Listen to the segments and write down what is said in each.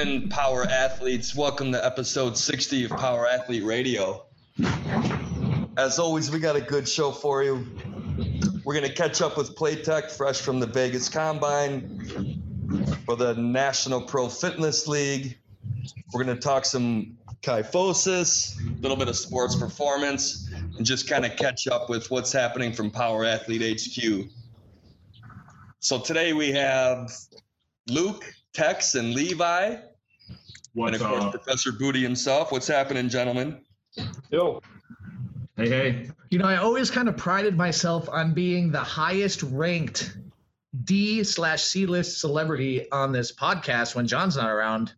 Power athletes? Welcome to episode 60 of Power Athlete Radio. As always, we got a good show for you. We're going to catch up with Platek, fresh from the Vegas Combine for the National Pro Fitness League. We're going to talk some kyphosis, a little bit of sports performance, and just kind of catch up with what's happening from Power Athlete HQ. So today we have Luke, Tex, and Levi, and of course up? Professor Booty himself. What's happening, gentlemen? Yo. Hey, hey. You know, I always kind of prided myself on being the highest ranked D slash C list celebrity on this podcast when John's not around.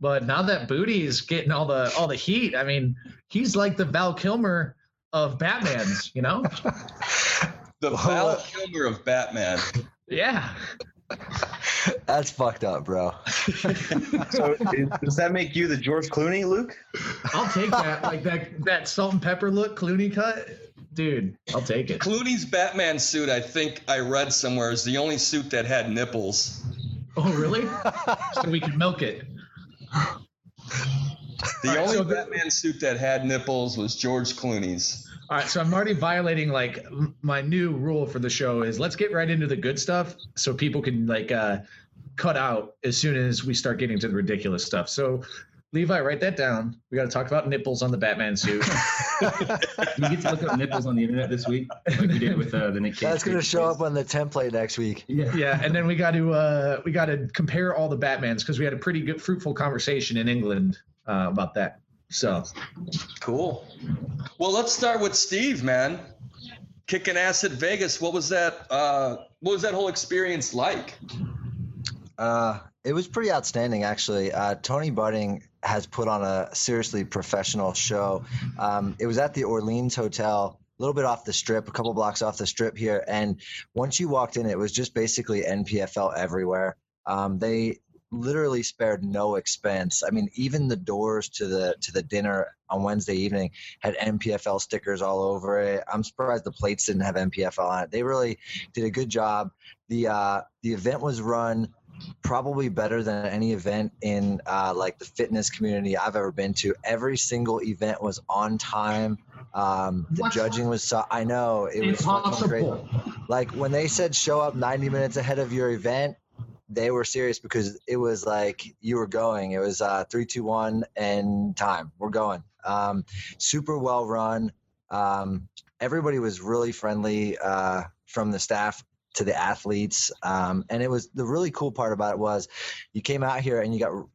But now that Booty's getting all the all the heat, I mean, he's like the Val Kilmer of Batman's, you know? The Val Kilmer of Batman. Yeah. That's fucked up, bro. So is- does that make you the George Clooney, Luke? I'll take that. Like that that salt and pepper look, Clooney cut. Dude, I'll take it. Clooney's Batman suit, I think I read somewhere, is the only suit that had nipples. Oh, really? so we can milk it. The All right, only so the- Batman suit that had nipples was George Clooney's. All right, so I'm already violating like my new rule for the show is let's get right into the good stuff so people can like uh cut out as soon as we start getting to the ridiculous stuff. So Levi, write that down. We got to talk about nipples on the Batman suit. You get to look up nipples on the internet this week, like we did with uh, the Nick Cage. That's gonna show up on the template next week. Yeah. yeah, and then we got to uh we got to compare all the Batmans because we had a pretty good fruitful conversation in England uh, about that. So Cool. Well, let's start with Steve, man. Kicking ass at Vegas. What was that? Uh, what was that whole experience like? Uh, it was pretty outstanding, actually. Uh, Tony Budding has put on a seriously professional show. Um, it was at the Orleans Hotel, a little bit off the strip, a couple blocks off the strip here. And once you walked in, it was just basically NPFL everywhere. Um, they literally spared no expense. I mean, even the doors to the to the dinner on Wednesday evening had NPFL stickers all over it. I'm surprised the plates didn't have NPFL on it. They really did a good job. The uh, the event was run probably better than any event in uh, like the fitness community I've ever been to. Every single event was on time. Um, the judging was so I know it was great. Like when they said show up 90 minutes ahead of your event, they were serious because it was like you were going. It was uh, three, two, one, and time. We're going. Um, super well run. Um, everybody was really friendly uh, from the staff to the athletes, um, and it was the really cool part about it was you came out here and you got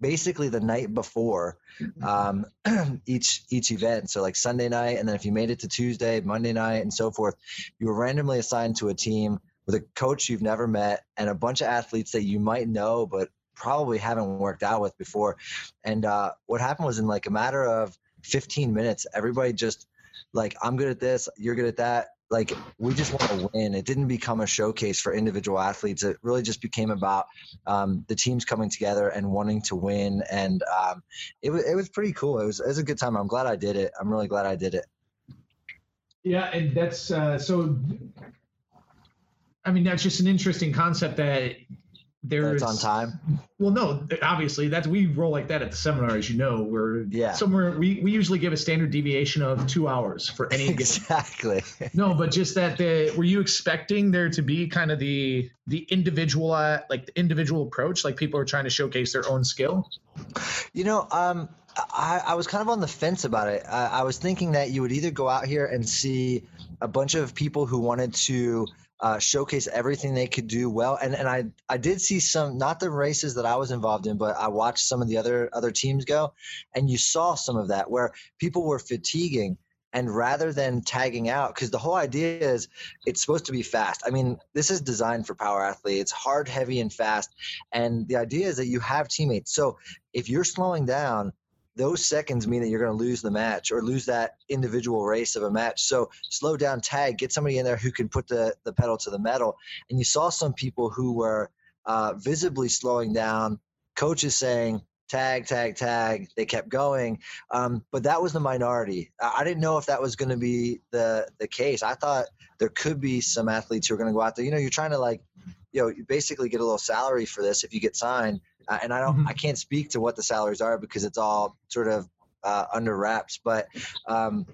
basically the night before um, each each event. So like Sunday night, and then if you made it to Tuesday, Monday night, and so forth, you were randomly assigned to a team with a coach you've never met and a bunch of athletes that you might know but probably haven't worked out with before. And uh, what happened was in like a matter of 15 minutes, everybody just like I'm good at this, you're good at that. Like we just want to win. It didn't become a showcase for individual athletes. It really just became about um, the teams coming together and wanting to win. And um, it was it was pretty cool. It was it was a good time. I'm glad I did it. I'm really glad I did it. Yeah, and that's uh, so. I mean, that's just an interesting concept that there's It's on time. Well, no, obviously that's we roll like that at the seminar, as you know. We're Yeah. somewhere we, we usually give a standard deviation of two hours for any. Exactly. No, but just that the were you expecting there to be kind of the the individual uh, like the individual approach, like people are trying to showcase their own skill? You know, um, I, I was kind of on the fence about it. I, I was thinking that you would either go out here and see a bunch of people who wanted to uh, showcase everything they could do well, and and I I did see some not the races that I was involved in, but I watched some of the other other teams go, and you saw some of that where people were fatiguing. And rather than tagging out, because the whole idea is it's supposed to be fast. I mean, this is designed for power athletes, hard, heavy, and fast. And the idea is that you have teammates. So if you're slowing down, those seconds mean that you're going to lose the match or lose that individual race of a match. So slow down, tag, get somebody in there who can put the, the pedal to the metal. And you saw some people who were uh, visibly slowing down, coaches saying, tag, tag, tag. They kept going, um, but that was the minority. I didn't know if that was going to be the the case. I thought there could be some athletes who are going to go out there. You know, you're trying to like, you know, you basically get a little salary for this if you get signed. Uh, and I don't, mm-hmm. I can't speak to what the salaries are because it's all sort of uh, under wraps. But um,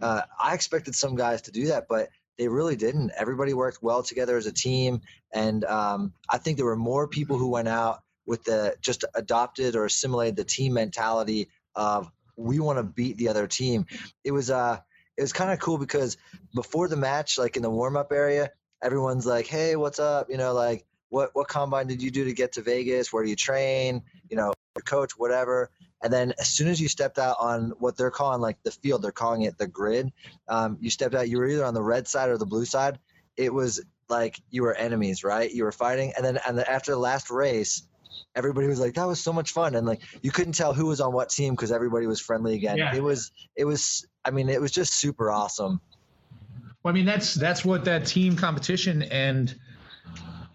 uh, I expected some guys to do that, but they really didn't. Everybody worked well together as a team, and um, I think there were more people who went out with the just adopted or assimilated the team mentality of we want to beat the other team. It was uh, it was kind of cool because before the match, like in the warm up area, everyone's like, "Hey, what's up?" You know, like what what combine did you do to get to Vegas? Where do you train? You know, your coach, whatever. And then as soon as you stepped out on what they're calling like the field, they're calling it the grid. Um, you stepped out. You were either on the red side or the blue side. It was like you were enemies, right? You were fighting, and then and then after the last race, everybody was like, "That was so much fun," and like you couldn't tell who was on what team because everybody was friendly again. Yeah. It was it was. I mean, it was just super awesome. Well, I mean, that's that's what that team competition and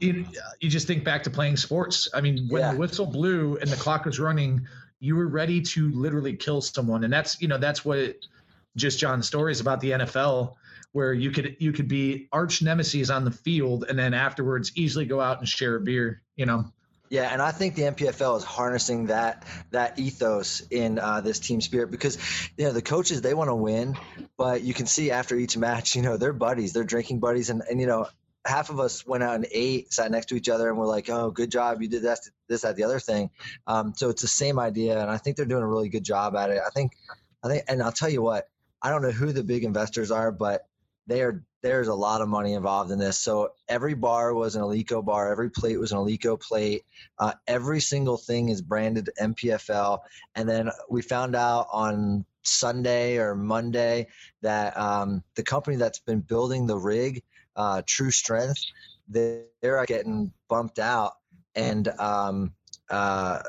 it, you just think back to playing sports. I mean, when yeah. the whistle blew and the clock was running, you were ready to literally kill someone, and that's you know that's what just John's stories about the NFL, where you could you could be arch nemesis on the field, and then afterwards easily go out and share a beer. You know. Yeah, and I think the NPFL is harnessing that that ethos in uh, this team spirit because you know the coaches they want to win, but you can see after each match, you know they're buddies, they're drinking buddies, and and you know half of us went out and ate, sat next to each other, and we're like, "Oh, good job, you did that, this, that, the other thing." Um, so it's the same idea, and I think they're doing a really good job at it. I think, I think, and I'll tell you what, I don't know who the big investors are, but they are. There's a lot of money involved in this. So every bar was an Eleiko bar, every plate was an Eleiko plate, uh, every single thing is branded NPFL. and then we found out on Sunday or Monday that um, the company that's been building the rig uh, True Strength, they're getting bumped out, and um, uh,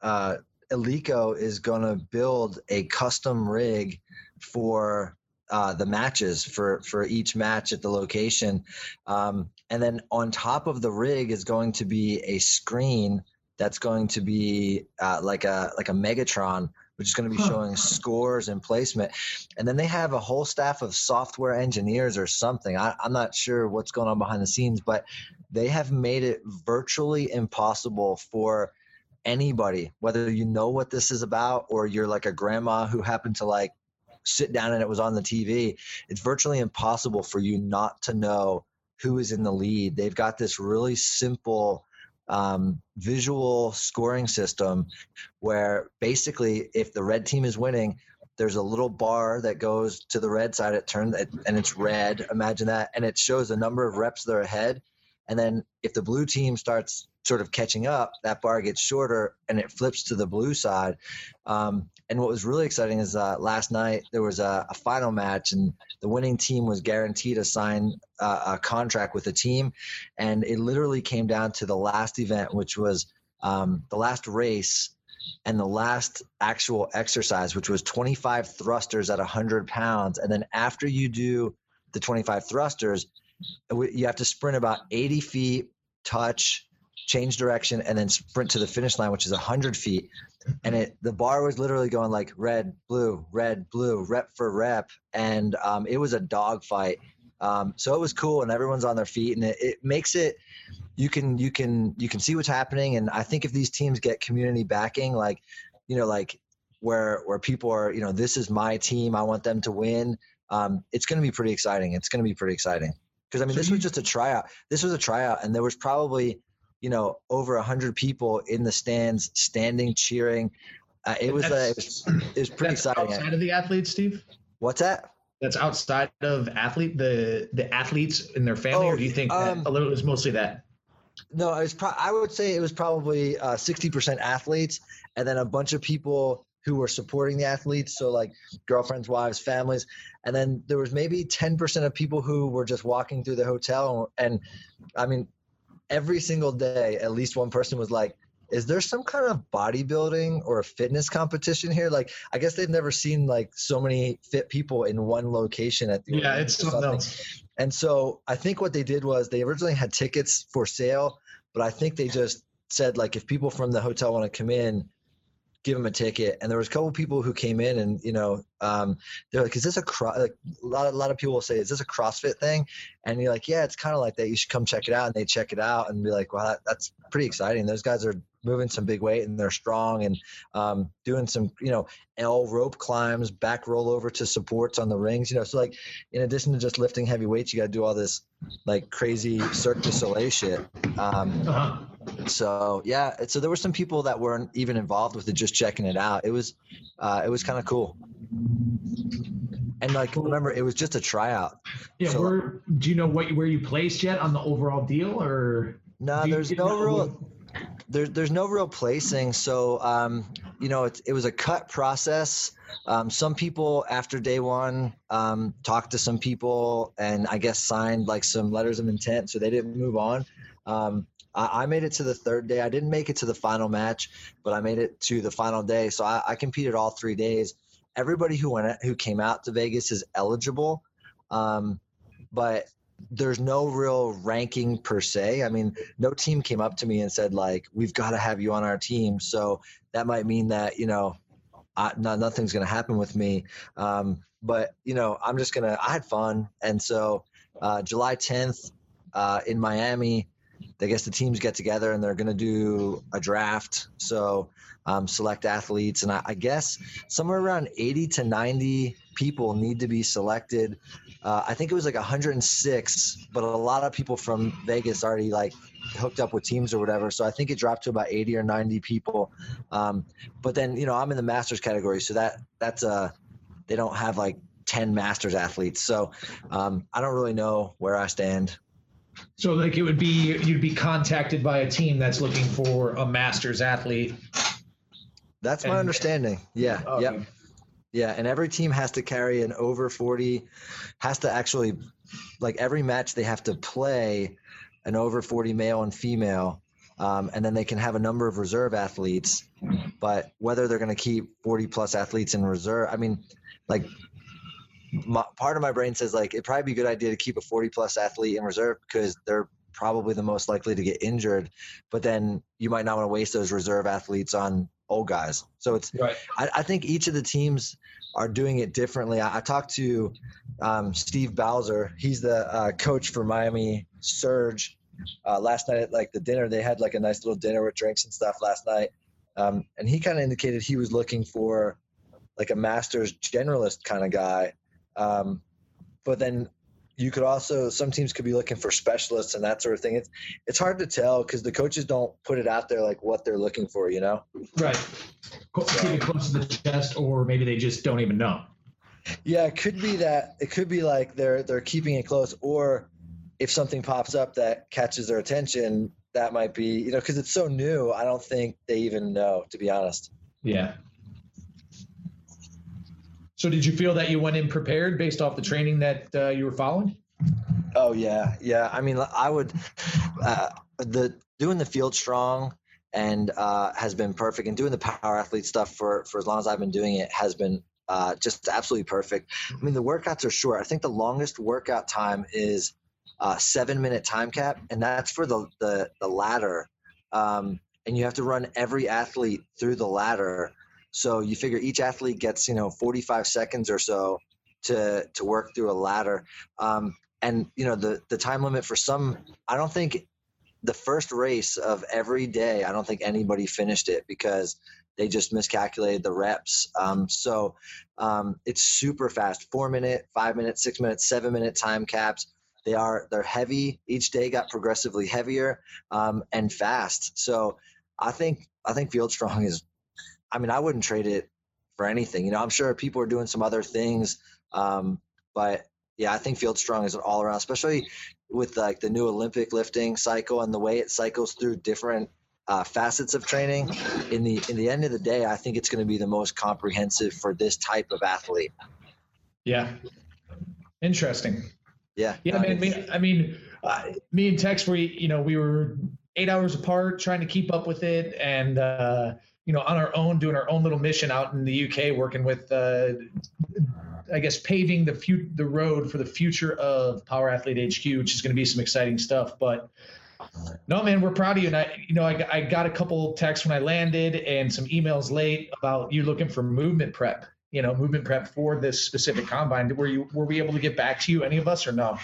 uh, Eleiko is going to build a custom rig for uh, the matches for for each match at the location, um, and then on top of the rig is going to be a screen that's going to be uh, like a like a Megatron which is going to be showing scores and placement. And then they have a whole staff of software engineers or something. I, I'm not sure what's going on behind the scenes, but they have made it virtually impossible for anybody, whether you know what this is about or you're like a grandma who happened to like sit down and it was on the TV, it's virtually impossible for you not to know who is in the lead. They've got this really simple um, visual scoring system where basically if the red team is winning there's a little bar that goes to the red side it turns and it's red imagine that and it shows the number of reps they're ahead. And then if the blue team starts sort of catching up, that bar gets shorter and it flips to the blue side. Um, and what was really exciting is uh, last night there was a, a, final match, and the winning team was guaranteed to sign uh, a contract with the team. And it literally came down to the last event, which was um, the last race and the last actual exercise, which was 25 thrusters at 100 pounds. And then after you do the 25 thrusters, you have to sprint about 80 feet, touch, change direction, and then sprint to the finish line, which is 100 feet. And it the bar was literally going like red, blue, red, blue, rep for rep, and um, it was a dogfight. Um, so it was cool, and everyone's on their feet, and it, it makes it you can you can you can see what's happening. And I think if these teams get community backing, like you know, like where where people are, you know, this is my team, I want them to win. Um, it's going to be pretty exciting. It's going to be pretty exciting because I mean, so this you, was just a tryout. This was a tryout, and there was probably you know over a hundred people in the stands, standing, cheering. Uh, it, was, uh, it was it was pretty exciting. Outside of the athletes, Steve. What's that? That's outside of athlete the the athletes and their family, oh, or do you think um, a little it was mostly that? No, it was. Pro- I would say it was probably uh, sixty uh, percent athletes, and then a bunch of people who were supporting the athletes. So like girlfriends, wives, families, and then there was maybe 10% of people who were just walking through the hotel. And I mean, every single day, at least one person was like, is there some kind of bodybuilding or a fitness competition here? Like, I guess they've never seen like so many fit people in one location at the yeah, it's something else. And so I think what they did was they originally had tickets for sale, but I think they just said like if people from the hotel want to come in, give them a ticket. And there was a couple people who came in and, you know, um, they're like, is this a, cro-? like, a lot, a lot of people will say, is this a CrossFit thing? And you're like, yeah, it's kind of like that. You should come check it out. And they check it out and be like, wow, that, that's pretty exciting. Those guys are moving some big weight and they're strong and um, doing some, you know, L rope climbs, back roll over to supports on the rings, you know. So like, in addition to just lifting heavy weights, you got to do all this like crazy Cirque Soleil shit. Um, uh-huh. So yeah, so there were some people that weren't even involved with it, just checking it out. It was, uh, it was kind of cool. And like, remember, it was just a tryout. Yeah. So, where, do you know what where you placed yet on the overall deal, or? No, there's no real there's there's no real placing. So um, you know, it, it was a cut process. Um, some people after day one um, talked to some people and I guess signed like some letters of intent, so they didn't move on. Um, I, made it to the third day. I didn't make it to the final match, but I made it to the final day. So I, I competed all three days. Everybody who went who came out to Vegas is eligible, um, but there's no real ranking per se. I mean, no team came up to me and said like, "We've got to have you on our team." So that might mean that you know, I, not, nothing's going to happen with me. Um, but you know, I'm just gonna. I had fun, and so uh, July 10th uh, in Miami, I guess the teams get together and they're going to do a draft. So um, select athletes, and I, I, guess somewhere around 80 to 90 people need to be selected. Uh, I think it was like 106, but a lot of people from Vegas already like hooked up with teams or whatever. So I think it dropped to about 80 or 90 people. Um, but then you know I'm in the masters category, so that that's uh they don't have like 10 masters athletes. So um, I don't really know where I stand. So like it would be you'd be contacted by a team that's looking for a masters athlete. That's my and, understanding. Yeah. Okay. Yep. Yeah, and every team has to carry an over 40 has to actually like every match they have to play an over 40 male and female um, and then they can have a number of reserve athletes but whether they're going to keep 40 plus athletes in reserve i mean like my, part of my brain says like it'd probably be a good idea to keep a 40 plus athlete in reserve because they're probably the most likely to get injured but then you might not want to waste those reserve athletes on old guys. So it's right. I, I, think each of the teams are doing it differently. I, I talked to um, steve bowser. He's the uh, coach for miami surge uh, last night at like the dinner. They had like a nice little dinner with drinks and stuff last night. Um, and he kind of indicated he was looking for like a master's generalist kind of guy um, but then you could also some teams could be looking for specialists and that sort of thing. It's it's hard to tell because the coaches don't put it out there like what they're looking for. You know. Right. Keep it close to the chest, or maybe they just don't even know. Yeah, it could be that. It could be like they're they're keeping it close, or if something pops up that catches their attention, that might be you know because it's so new. I don't think they even know, to be honest. Yeah. So did you feel that you went in prepared based off the training that uh, you were following? Oh yeah, yeah. I mean, I would uh, the doing the field strong and uh, has been perfect, and doing the power athlete stuff for for as long as I've been doing it has been uh, just absolutely perfect. I mean, the workouts are short. I think the longest workout time is uh, seven minute time cap, and that's for the the, the ladder. Um, and you have to run every athlete through the ladder so you figure each athlete gets you know 45 seconds or so to to work through a ladder. Um, and you know the the time limit for some, I don't think the first race of every day, I don't think anybody finished it because they just miscalculated the reps. Um, so um, it's super fast, four minute, five minute, six minute, seven minute time caps. They are they're heavy. Each day got progressively heavier um, and fast. So I think I think Field Strong is I mean, I wouldn't trade it for anything. You know, I'm sure people are doing some other things, um, but yeah, I think Field Strong is all around, especially with like the new Olympic lifting cycle and the way it cycles through different uh, facets of training. In the in the end of the day, I think it's going to be the most comprehensive for this type of athlete. Yeah. Interesting. Yeah. Yeah, no, man. it's- Me, I mean, uh, me and Tex, we, you know, we were eight hours apart trying to keep up with it, and uh, you know, on our own, doing our own little mission out in the UK, working with, uh, I guess, paving the fu- the road for the future of Power Athlete HQ, which is going to be some exciting stuff. But no, man, we're proud of you. And I, you know, I, I got a couple texts when I landed and some emails late about you looking for movement prep. You know, movement prep for this specific combine. Were you were we able to get back to you, any of us, or no?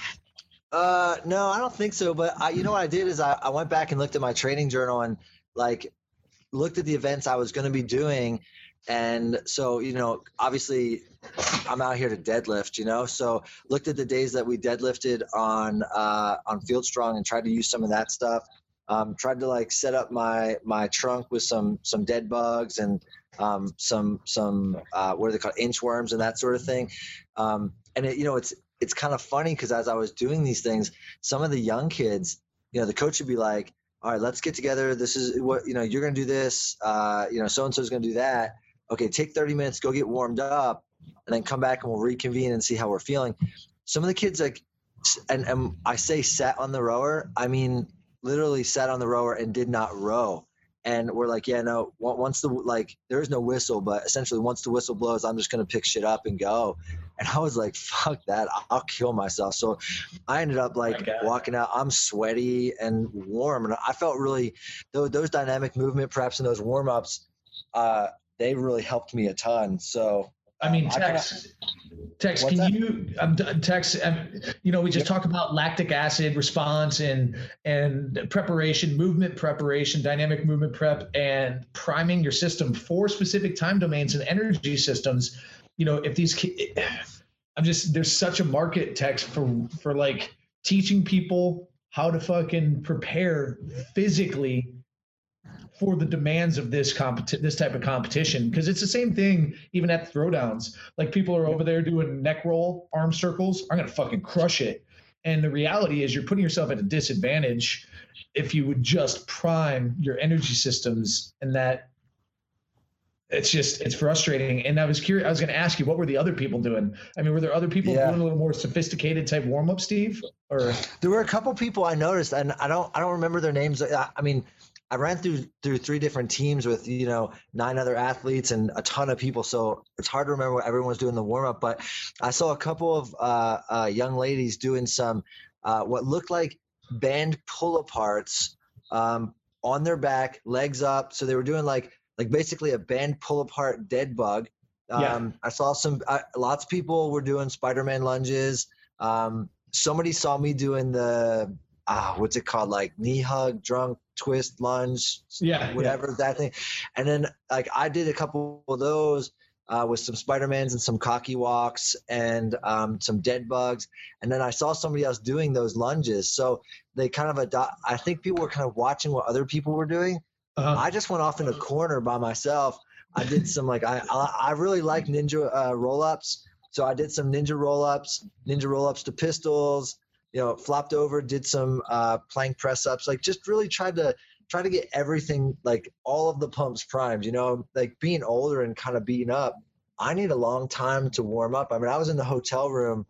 Uh, no, I don't think so. But I, you know what I did is I, I went back and looked at my training journal and like looked at the events I was going to be doing. And so, you know, obviously I'm out here to deadlift, you know, so looked at the days that we deadlifted on, uh, on field strong and tried to use some of that stuff. Um, tried to like set up my, my trunk with some, some dead bugs and, um, some, some, uh, what are they called? Inchworms and that sort of thing. Um, and it, you know, it's, it's kind of funny because as I was doing these things, some of the young kids, you know, the coach would be like, all right, let's get together. This is what, you know, you're going to do this. Uh, you know, so and so is going to do that. Okay, take 30 minutes, go get warmed up, and then come back and we'll reconvene and see how we're feeling. Some of the kids, like, and, and I say sat on the rower, I mean, literally sat on the rower and did not row. And we're like, yeah, no, once the, like, there is no whistle, but essentially once the whistle blows, I'm just to pick shit up and go. And I was like, fuck that. I'll kill myself. So I ended up like walking out. I'm sweaty and warm. And I felt really, those, those dynamic movement preps and those warm ups, uh, they really helped me a ton. So, I mean, Tex, Tex, What's can that? you, um, Tex, um, you know, we just talk about lactic acid response and and preparation, movement preparation, dynamic movement prep, and priming your system for specific time domains and energy systems. You know, if these, I'm just there's such a market, Tex, for for like teaching people how to fucking prepare physically for the demands of this competi- this type of competition because it's the same thing even at throwdowns. Like people are over there doing neck roll arm circles i'm gonna fucking crush it. And the reality is you're putting yourself at a disadvantage if you would just prime your energy systems and that it's just it's frustrating. And i was curious i was going to ask you what were the other people doing? I mean were there other people Yeah. doing a little more sophisticated type warm-up steve? Or there were a couple people I noticed, and I don't I don't remember their names. I, I mean, I ran through through three different teams with you know nine other athletes and a ton of people, so it's hard to remember what everyone was doing the warm up. But I saw a couple of uh, uh, young ladies doing some uh, what looked like band pull aparts um, on their back, legs up. So they were doing like like basically a band pull apart dead bug. Um, Yeah. I saw some. Uh, lots of people were doing Spider Man lunges. Um, somebody saw me doing the ah, what's it called? Like knee hug, drunk twist lunge, yeah whatever that thing. And then like I did a couple of those uh, with some Spider Mans and some cocky walks and um, some dead bugs. And then I saw somebody else doing those lunges. So they kind of adopt. I think people were kind of watching what other people were doing. uh-huh. I just went off in a corner by myself. I did some like I I, I really like ninja uh, roll ups. So I did some ninja roll ups, ninja roll ups to pistols. You know, flopped over, did some uh, plank press ups. Like just really tried to try to get everything like all of the pumps primed. You know, like being older and kind of beaten up. I need a long time to warm up. I mean, I was in the hotel room,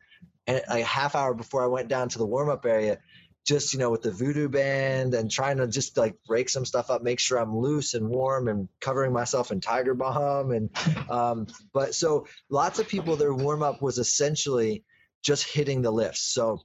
and like a half hour before I went down to the warm up area, just you know with the voodoo band and trying to just like break some stuff up make sure i'm loose and warm and covering myself in tiger balm and um, but so lots of people their warm up was essentially just hitting the lifts so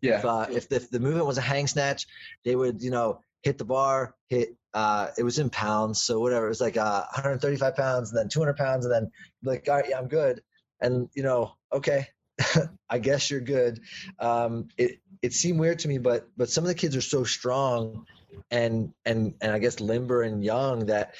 Yeah. if, uh, if, the, if the movement was a hang snatch they would you know hit the bar hit uh, it was in pounds so whatever it was like uh, 135 pounds and then 200 pounds and then like all right yeah i'm good and you know okay i guess you're good um, it it seemed weird to me, but but some of the kids are so strong and and and I guess limber and young that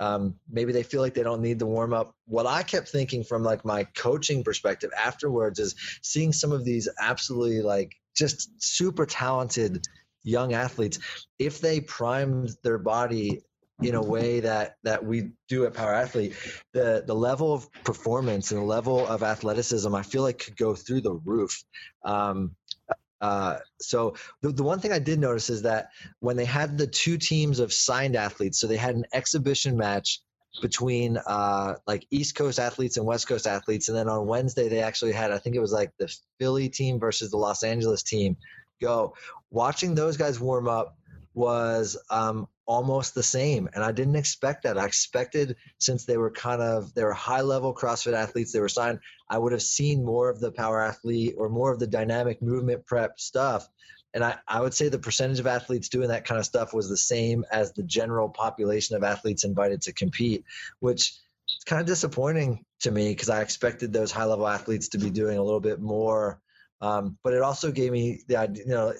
um, maybe they feel like they don't need the warm up. What I kept thinking from like my coaching perspective afterwards is seeing some of these absolutely like just super talented young athletes if they primed their body in a way that that we do at power athlete the the level of performance and the level of athleticism i feel like could go through the roof um, Uh, so the, the one thing I did notice is that when they had the two teams of signed athletes, so they had an exhibition match between uh, like East Coast athletes and West Coast athletes, and then on Wednesday they actually had I think it was like the Philly team versus the Los Angeles team go. Watching those guys warm up was um, almost the same, and I didn't expect that. I expected since they were kind of they were high level CrossFit athletes, they were signed. I would have seen more of the power athlete or more of the dynamic movement prep stuff. And I, I would say the percentage of athletes doing that kind of stuff was the same as the general population of athletes invited to compete, which is kind of disappointing to me because I expected those high level athletes to be doing a little bit more. Um, but it also gave me the idea, you know,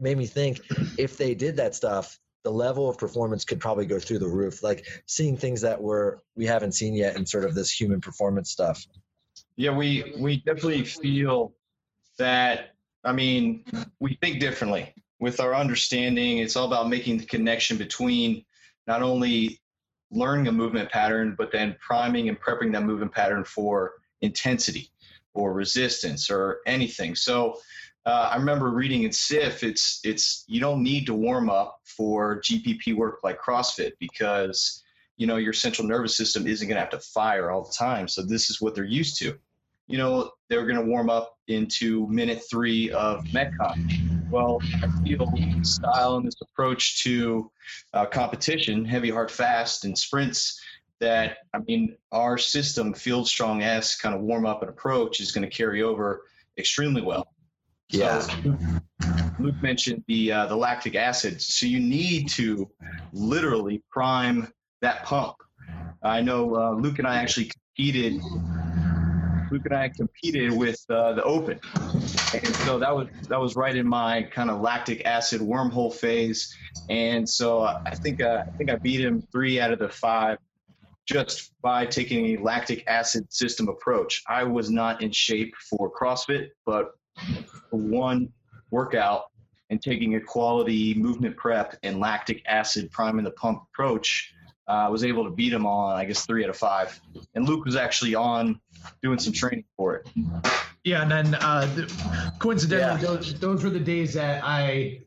made me think if they did that stuff, the level of performance could probably go through the roof. Like seeing things that were we haven't seen yet in sort of this human performance stuff. Yeah, we we definitely feel that. I mean, we think differently with our understanding. It's all about making the connection between not only learning a movement pattern, but then priming and prepping that movement pattern for intensity or resistance or anything. So uh, I remember reading in SIF, it's it's you don't need to warm up for GPP work like CrossFit because you know your central nervous system isn't going to have to fire all the time. So this is what they're used to. You know they're going to warm up into minute three of Metcon. Well, I feel style and this approach to uh, competition, heavy, hard, fast, and sprints. That I mean, our system, Field Strong S, kind of warm up and approach is going to carry over extremely well. Yeah. So Luke mentioned the uh, the lactic acid. So you need to literally prime that pump. I know uh, Luke and I actually competed. Luke and I competed with uh, the Open, and so that was that was right in my kind of lactic acid wormhole phase. And so I think uh, I think I beat him three out of the five just by taking a lactic acid system approach. I was not in shape for CrossFit, but one workout and taking a quality movement prep and lactic acid priming the pump approach, uh, I was able to beat him on, I guess, three out of five. And Luke was actually on doing some training for it. Yeah, and then uh, the, coincidentally, Yeah. those those were the days that I,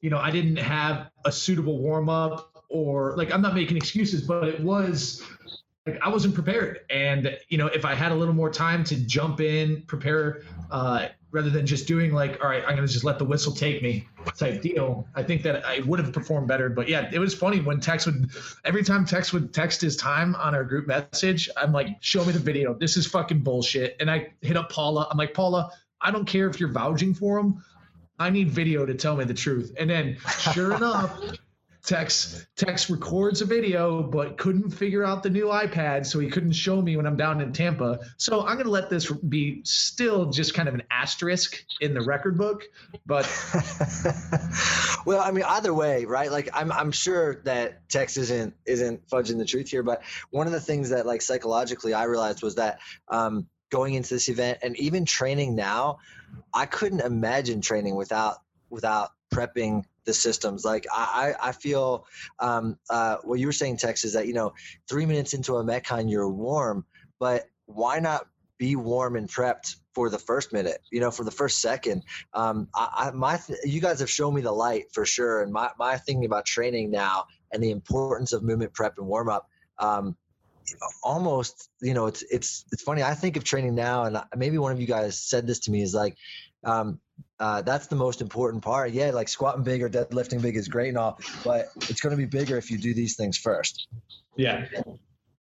you know, I didn't have a suitable warm up or like I'm not making excuses, but it was like I wasn't prepared, and you know, if I had a little more time to jump in, prepare, uh, rather than just doing like, all right, I'm gonna just let the whistle take me type deal, I think that I would have performed better. But yeah, it was funny when Tex would every time Tex would text his time on our group message, I'm like, show me the video. This is fucking bullshit. And I hit up Paula. I'm like, Paula, I don't care if you're vouching for him. I need video to tell me the truth. And then sure enough, Tex Tex records a video, but couldn't figure out the new iPad, so he couldn't show me when I'm down in Tampa. So I'm gonna let this be still just kind of an asterisk in the record book. But well, I mean, either way, right? Like, I'm I'm sure that Tex isn't isn't fudging the truth here, but one of the things that like psychologically I realized was that um, going into this event and even training now, I couldn't imagine training without without prepping the systems. Like I I feel um, uh, what you were saying, Tex, is that you know three minutes into a metcon you're warm, but why not be warm and prepped for the first minute you know for the first second um, I, I my th- you guys have shown me the light for sure and my, my thinking about training now and the importance of movement prep and warm up um, almost you know it's it's it's funny i think of training now and maybe one of you guys said this to me is like um, uh, that's the most important part yeah like squatting big or deadlifting big is great and all but it's going to be bigger if you do these things first yeah,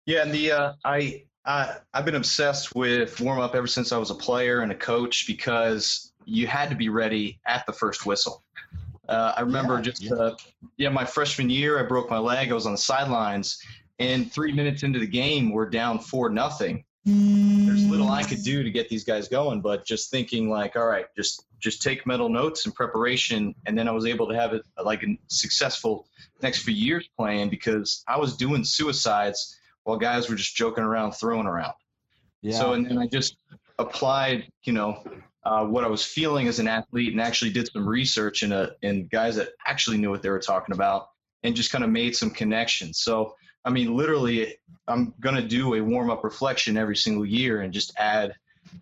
Yeah, and the uh, I I I've been obsessed with warm up ever since I was a player and a coach because you had to be ready at the first whistle. Uh, I remember Yeah, just yeah. uh, yeah my freshman year I broke my leg I was on the sidelines and three minutes into the game we're down four nothing. There's little I could do to get these guys going, but just thinking like, all right, just just take mental notes and preparation, and then I was able to have it like a successful next few years playing because I was doing suicides while guys were just joking around, throwing around. yeah So and then I just applied, you know, uh, what I was feeling as an athlete, and actually did some research in a in guys that actually knew what they were talking about, and just kind of made some connections. So I mean, literally, I'm gonna do a warm up reflection every single year and just add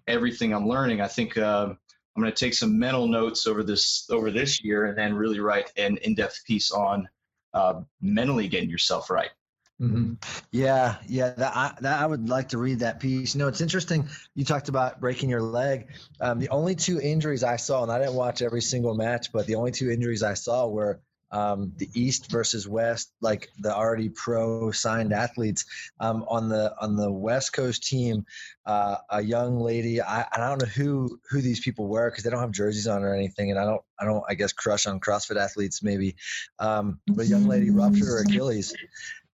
everything I'm learning. I think uh, I'm going to take some mental notes over this over this year, and then really write an in-depth piece on uh, mentally getting yourself right. Mm-hmm. Yeah, yeah, that I, that I would like to read that piece. You know, it's interesting. You talked about breaking your leg. Um, the only two injuries I saw, and I didn't watch every single match, but the only two injuries I saw were um, the East versus West, like the already pro signed athletes um, on the on the West Coast team. Uh, a young lady, I, I don't know who who these people were because they don't have jerseys on or anything, and I don't I don't I guess crush on CrossFit athletes maybe, um, but a young lady ruptured her Achilles,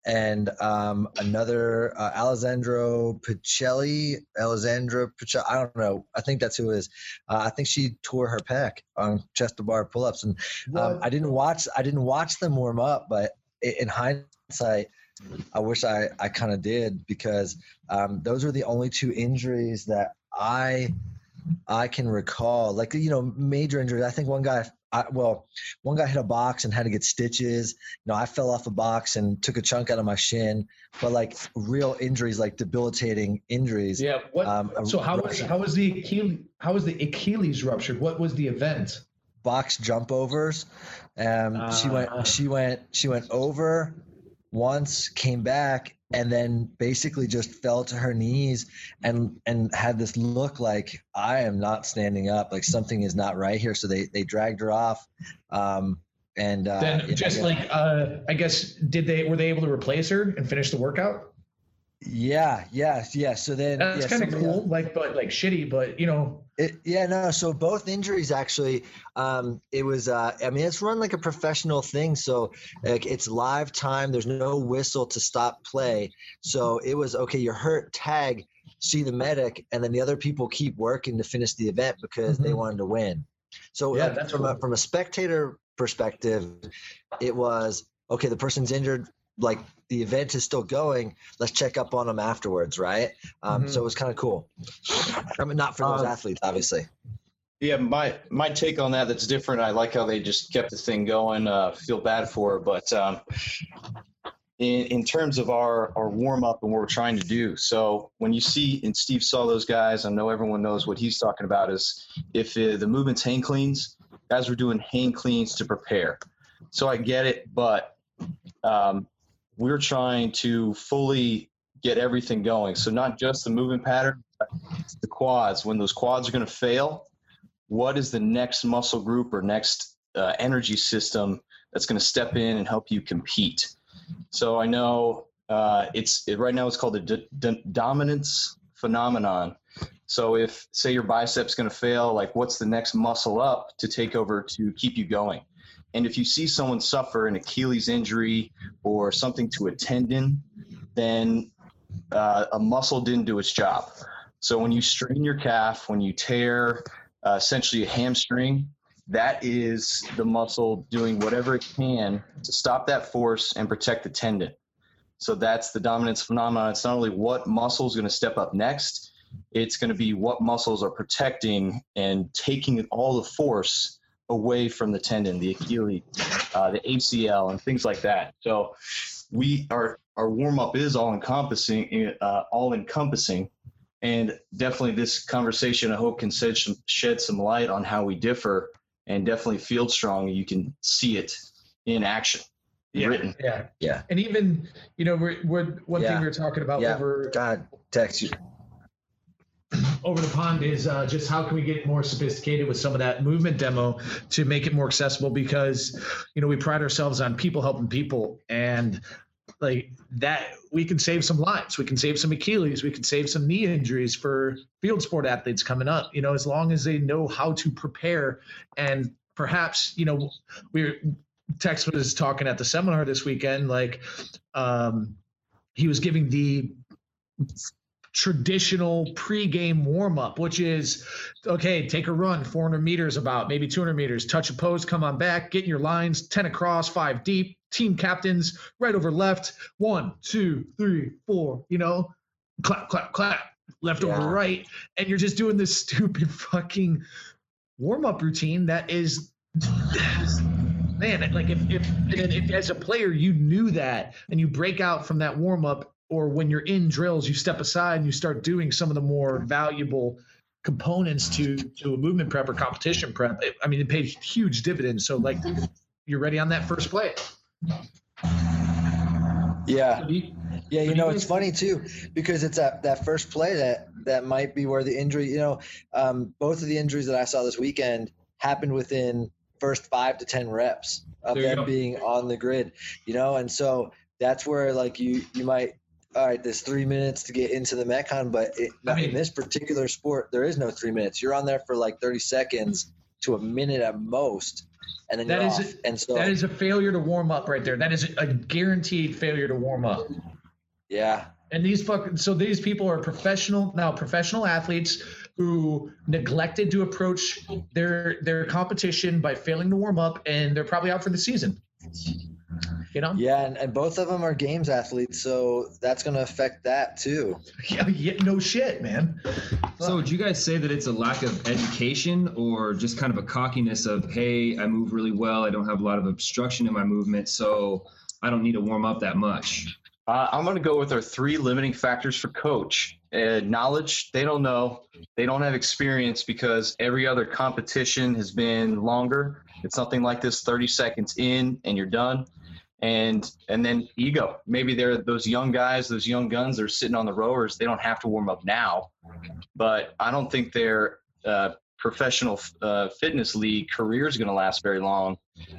and um, another uh, Alessandra Pichelli, Alessandra Pichelli, I don't know. I think that's who it is. Uh, I think she tore her pec on chest to bar pull-ups, and um, I didn't watch. I didn't watch them warm up, but in hindsight, I wish I I kind of did because um, those were the only two injuries that I I can recall. Like you know, major injuries. I think one guy I, well, one guy hit a box and had to get stitches. You know, I fell off a box and took a chunk out of my shin. But like real injuries, like debilitating injuries. Yeah. What? Um, so how was how was the Achilles how was the Achilles ruptured? What was the event? Box jump overs. Um, uh, she went. Ah. She went. She went over once, came back, and then basically just fell to her knees and and had this look like I am not standing up, like something is not right here. So they they dragged her off. Um, and uh, then just like uh, I guess did they were they able to replace her and finish the workout? Yeah, yeah, yeah. So then that's yeah, kind of cool, else. like but like shitty, but you know. It, yeah, no. So both injuries actually, um, it was. Uh, I mean, it's run like a professional thing. So like, it's live time. There's no whistle to stop play. So it was okay. You're hurt. Tag. See the medic, and then the other people keep working to finish the event because mm-hmm. they wanted to win. So yeah, that's from cool. a from a spectator perspective, it was okay. The person's injured like the event is still going let's check up on them afterwards right um, mm-hmm. so it was kind of cool i mean not for those um, athletes obviously yeah my my take on that that's different i like how they just kept the thing going uh, feel bad for her but um, in, in terms of our, our warm up and what we're trying to do. So when you see, and Steve saw those guys, I know everyone knows what he's talking about is if uh, the movement's hang cleans, guys were doing hang cleans to prepare. So I get it, but um, we're trying to fully get everything going. So not just the movement pattern, the quads. When those quads are going to fail, what is the next muscle group or next uh, energy system that's going to step in and help you compete? So I know uh, it's it, right now it's called the d- dominance phenomenon. So if say your biceps going to fail, like what's the next muscle up to take over to keep you going? And if you see someone suffer an Achilles injury or something to a tendon, then uh, a muscle didn't do its job. So when you strain your calf, when you tear uh, essentially a hamstring, that is the muscle doing whatever it can to stop that force and protect the tendon. So that's the dominance phenomenon. It's not only what muscle is going to step up next, it's going to be what muscles are protecting and taking all the force away from the tendon, the Achilles, uh, the ACL, and things like that. So we our our warm up is all encompassing, uh, all encompassing, and definitely this conversation I hope can shed some, shed some light on how we differ, and definitely Field Strong you can see it in action. Yeah, written. yeah, yeah, and even you know we're, we're one yeah. thing we were talking about yeah. over. God, text you over the pond is uh, just how can we get more sophisticated with some of that movement demo to make it more accessible? Because you know we pride ourselves on people helping people and like that we can save some lives. We can save some achilles. We can save some knee injuries for field sport athletes coming up you know as long as they know how to prepare. And perhaps you know we're tex was talking at the seminar this weekend like um he was giving the traditional pregame warm up, which is okay, take a run, 400 meters about, maybe 200 meters, touch a pose, come on back, get in your lines, 10 across, five deep, team captains, right over left, one, two, three, four, you know, clap, clap, clap, left yeah. over right. And you're just doing this stupid fucking warm up routine that is. Man, like if, if, if as a player you knew that and you break out from that warm up or when you're in drills, you step aside and you start doing some of the more valuable components to to a movement prep or competition prep. I mean, it paid huge dividends. So like, you're ready on that first play. Yeah. Yeah, you know, it's funny too because it's that that first play that that might be where the injury. You know, um, both of the injuries that I saw this weekend happened within first five to ten reps of them go. being on the grid. You know, and so that's where like you you might all right, there's three minutes to get into the Metcon, but it, I mean, in this particular sport, there is no three minutes. You're on there for like 30 seconds to a minute at most, and then that is off. A, and so that is a failure to warm up right there. That is a guaranteed failure to warm up. Yeah. And these fucking so these people are professional now professional athletes who neglected to approach their their competition by failing to warm up, and they're probably out for the season. You know? Yeah, and, and both of them are games athletes, so that's going to affect that too. Yeah, yeah, no shit, man. So, would you guys say that it's a lack of education or just kind of a cockiness of, hey, I move really well, I don't have a lot of obstruction in my movement, so I don't need to warm up that much? Uh, I'm going to go with our three limiting factors for coach. Uh, knowledge, they don't know. They don't have experience because every other competition has been longer. It's something like this 30 seconds in and you're done. And and then ego. Maybe they're those young guys, those young guns They're sitting on the rowers. They don't have to warm up now. But I don't think their uh, professional uh, fitness league career is going to last very long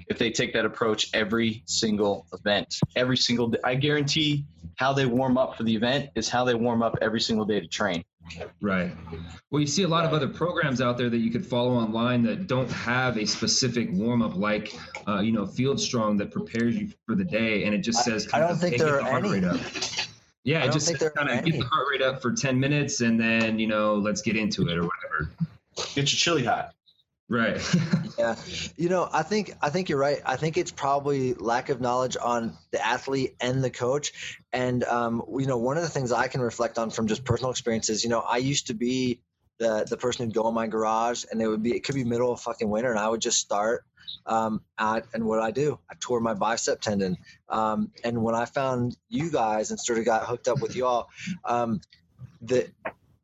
if they take that approach every single event, every single day. I guarantee how they warm up for the event is how they warm up every single day to train. Right. Well, you see a lot of other programs out there that you could follow online that don't have a specific warm up, like uh, you know Field Strong that prepares you for the day, and it just says. I, I don't think there are any. Yeah, it just kind of get the heart rate up for ten minutes, and then you know let's get into it or whatever. Get your chili hot. Right. yeah. You know, I think I think you're right. I think it's probably lack of knowledge on the athlete and the coach. And um, you know, one of the things I can reflect on from just personal experiences, you know, I used to be the the person who'd go in my garage and it would be it could be middle of fucking winter and I would just start um, and what I do, I tore my bicep tendon. Um, and when I found you guys and sort of got hooked up with y'all, um, the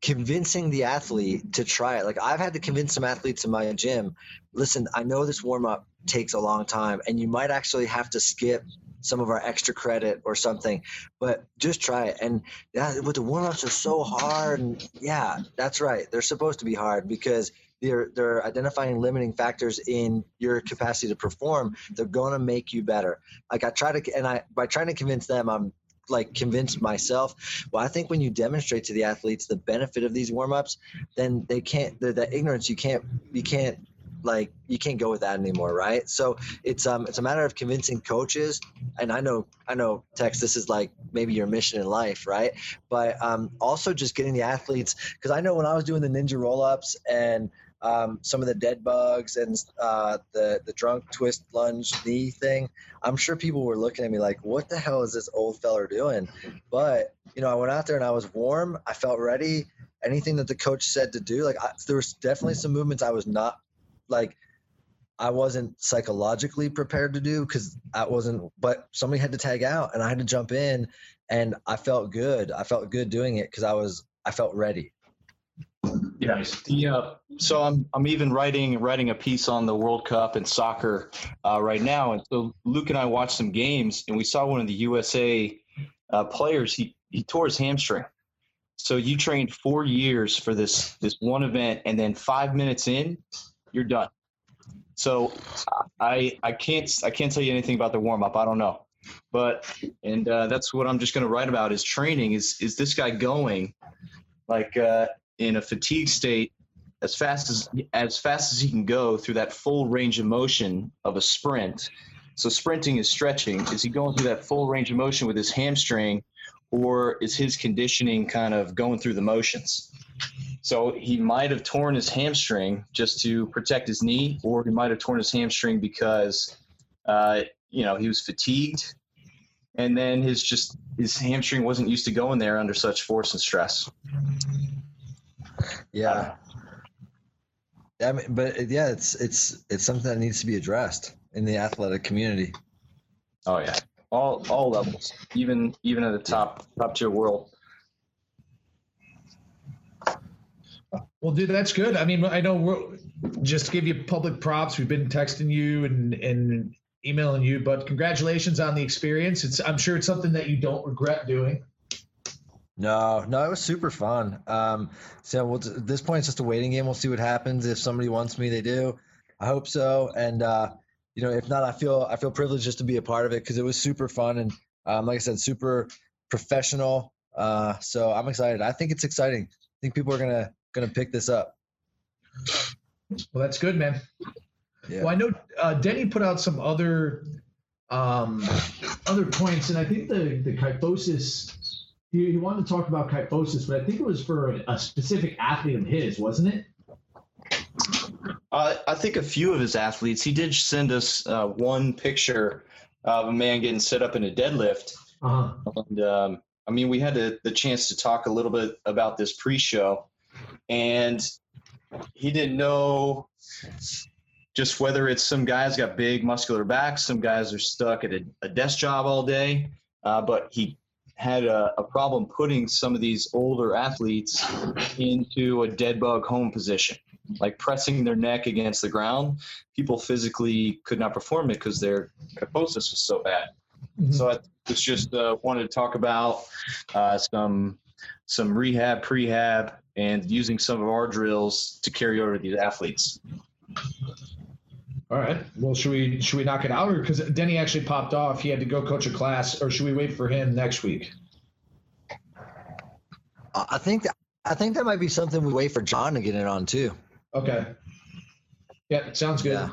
convincing the athlete to try it. Like I've had to convince some athletes in my gym, listen, I know this warm up takes a long time and you might actually have to skip some of our extra credit or something, but just try it. And yeah, but the warm ups are so hard. And yeah, that's right. They're supposed to be hard because they're they're identifying limiting factors in your capacity to perform. They're going to make you better. Like I try to, and I by trying to convince them, I'm like convinced myself. Well, I think when you demonstrate to the athletes the benefit of these warm ups, then they can't. The, the ignorance you can't you can't like you can't go with that anymore, right? So it's um it's a matter of convincing coaches, and I know I know Tex, this is like maybe your mission in life, right? But um also just getting the athletes because I know when I was doing the ninja roll ups and um, some of the dead bugs and uh, the the drunk twist lunge knee thing. I'm sure people were looking at me like, "What the hell is this old feller doing?" But you know, I went out there and I was warm. I felt ready. Anything that the coach said to do, like I, there was definitely some movements I was not like I wasn't psychologically prepared to do because I wasn't. But somebody had to tag out and I had to jump in, and I felt good. I felt good doing it because I was I felt ready. Yeah. Uh, so I'm I'm even writing writing a piece on the World Cup and soccer uh, right now, and so Luke and I watched some games, and we saw one of the USA uh, players. He he tore his hamstring. So you trained four years for this this one event, and then five minutes in, you're done. So I I can't I can't tell you anything about the warm up. I don't know, but and uh, that's what I'm just going to write about is training. Is is this guy going like? In a fatigue state as fast as as fast as he can go through that full range of motion of a sprint. So sprinting is stretching. Is he going through that full range of motion with his hamstring, or is his conditioning kind of going through the motions? So he might have torn his hamstring just to protect his knee, or he might have torn his hamstring because uh, you know he was fatigued, and then his just his hamstring wasn't used to going there under such force and stress. Yeah. I mean, but yeah, it's it's it's something that needs to be addressed in the athletic community. Oh yeah, all all levels, even even at the top top tier world. Well, dude, that's good. I mean, I know we're just to give you public props. We've been texting you and and emailing you, but congratulations on the experience. It's I'm sure it's something that you don't regret doing. No, no, it was super fun. Um, so we'll, at this point, it's just a waiting game. We'll see what happens. If somebody wants me, they do. I hope so. And uh, you know, if not, I feel I feel privileged just to be a part of it because it was super fun and um, like I said, super professional. Uh, so I'm excited. I think it's exciting. I think people are gonna gonna pick this up. Well, that's good, man. Yeah. Well, I know uh, Denny put out some other um, other points, and I think the the kyphosis. He, he wanted to talk about kyphosis, but I think it was for a, a specific athlete of his, wasn't it? Uh, I think a few of his athletes. He did send us uh, one picture of a man getting set up in a deadlift, Uh-huh. and um, I mean, we had the, the chance to talk a little bit about this pre-show, and he didn't know just whether it's some guys got big muscular backs, some guys are stuck at a, a desk job all day, uh, but he had a, a problem putting some of these older athletes into a dead bug home position, like pressing their neck against the ground. People physically could not perform it because their kyphosis was so bad. So I was just uh, wanted to talk about uh, some some rehab, prehab, and using some of our drills to carry over to these athletes. All right. Well, should we should we knock it out, or because Denny actually popped off, he had to go coach a class, or should we wait for him next week? I I think that, I think that might be something we wait for John to get in on too. Okay. Yeah, sounds good. Yeah.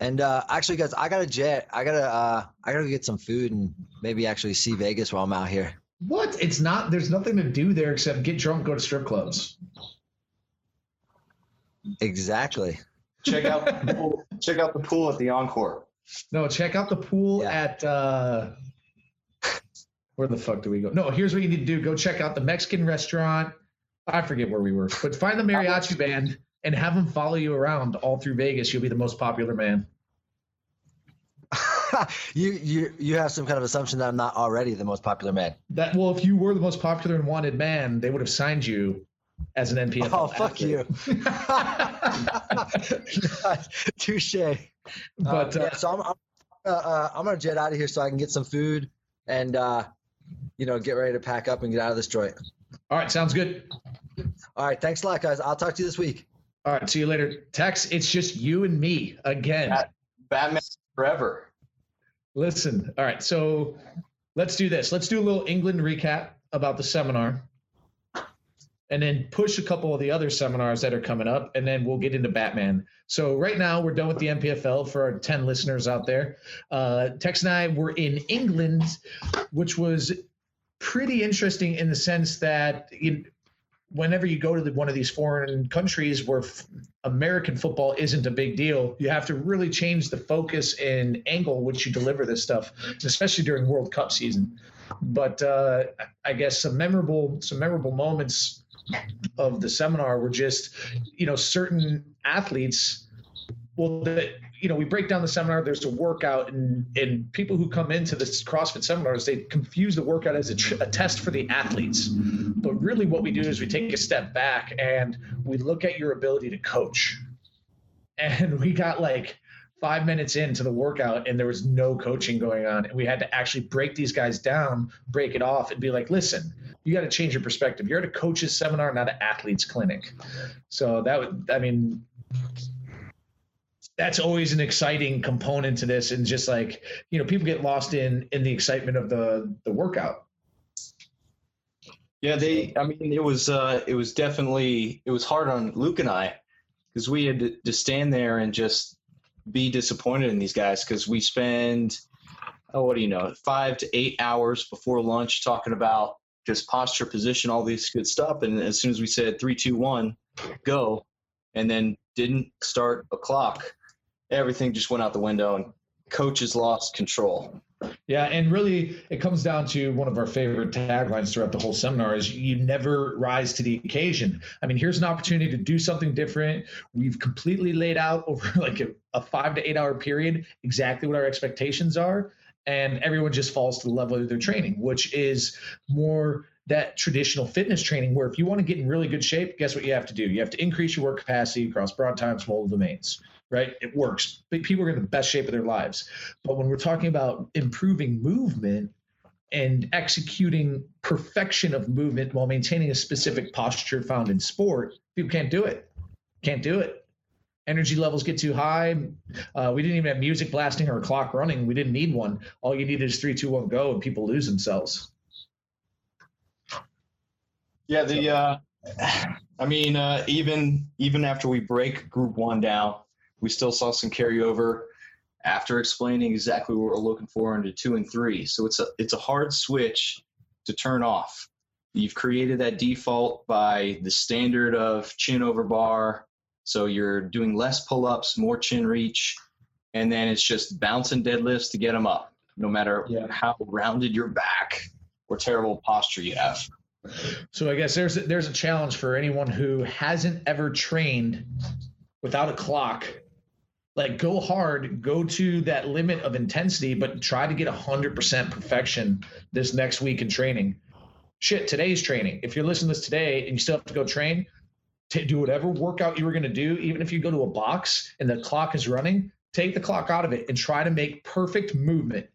And uh, actually, guys, I got a jet. I gotta uh, I gotta get some food and maybe actually see Vegas while I'm out here. What? It's not. There's nothing to do there except get drunk, go to strip clubs. Exactly. Check out the pool, check out the pool at the Encore. No, check out the pool Yeah. at uh where the fuck do we go? No, here's what you need to do. Go check out the Mexican restaurant. I forget where we were, but find the mariachi band and have them follow you around all through Vegas. You'll be the most popular man. you you you have some kind of assumption that I'm not already the most popular man. That well, if you were the most popular and wanted man, they would have signed you as an NPFL. Oh fuck you. Touche. But Um, uh, yeah, so I'm I'm, uh, uh, I'm gonna jet out of here so I can get some food and uh, you know get ready to pack up and get out of this joint. all right, sounds good. All right, thanks a lot, guys. I'll talk to you this week. All right, see you later. Tex, it's just you and me again. Bat- Batman forever. Listen, all right, so let's do this. Let's do a little England recap about the seminar, and then push a couple of the other seminars that are coming up, and then we'll get into Batman. So right now we're done with the NPFL for our ten listeners out there. Uh, Tex and I were in England, which was pretty interesting in the sense that whenever you go to the, one of these foreign countries where f- American football isn't a big deal, you have to really change the focus and angle which you deliver this stuff, especially during World Cup season. But uh, I guess some memorable some memorable moments of the seminar were just, you know, certain athletes. Well, that you know, we break down the seminar. There's a workout, and and people who come into this CrossFit seminars, they confuse the workout as a, tr- a test for the athletes. But really, what we do is we take a step back and we look at your ability to coach. And we got like five minutes into the workout, and there was no coaching going on, and we had to actually break these guys down, break it off, and be like, listen. You got to change your perspective. You're at a coach's seminar, not an athlete's clinic. So that would, I mean, that's always an exciting component to this and just like you know people get lost in in the excitement of the the workout Yeah, they. I mean, it was uh, it was definitely it was hard on Luke and I because we had to, to stand there and just be disappointed in these guys because we spend oh what do you know five to eight hours before lunch talking about just posture, position, all this good stuff, and as soon as we said three, two, one, go, and then didn't start a clock, everything just went out the window and coaches lost control. Yeah and really it comes down to one of our favorite taglines throughout the whole seminar is you never rise to the occasion. I mean here's an opportunity to do something different. We've completely laid out over like a, a five to eight hour period exactly what our expectations are and everyone just falls to the level of their training which is more that traditional fitness training where if you want to get in really good shape, guess what you have to do? You have to increase your work capacity across broad time, small domains, right? It works. People are in the best shape of their lives. But when we're talking about improving movement, and executing perfection of movement while maintaining a specific posture found in sport, people can't do it. Can't do it. Energy levels get too high. Uh, we didn't even have music blasting or a clock running. We didn't need one. All you needed is three, two, one, go, and people lose themselves. Yeah, the uh, I mean, uh, even even after we break Group One down, we still saw some carryover after explaining exactly what we're looking for into two and three. So it's a it's a hard switch to turn off. You've created that default by the standard of chin over bar. So you're doing less pull-ups, more chin reach, and then it's just bouncing deadlifts to get them up, no matter yeah. how rounded your back or terrible posture you have. So I guess there's a, there's a challenge for anyone who hasn't ever trained without a clock. Like go hard, go to that limit of intensity, but try to get 100% perfection this next week in training. Shit, today's training. If you're listening to this today and you still have to go train, to do whatever workout you were going to do, even if you go to a box and the clock is running, take the clock out of it and try to make perfect movement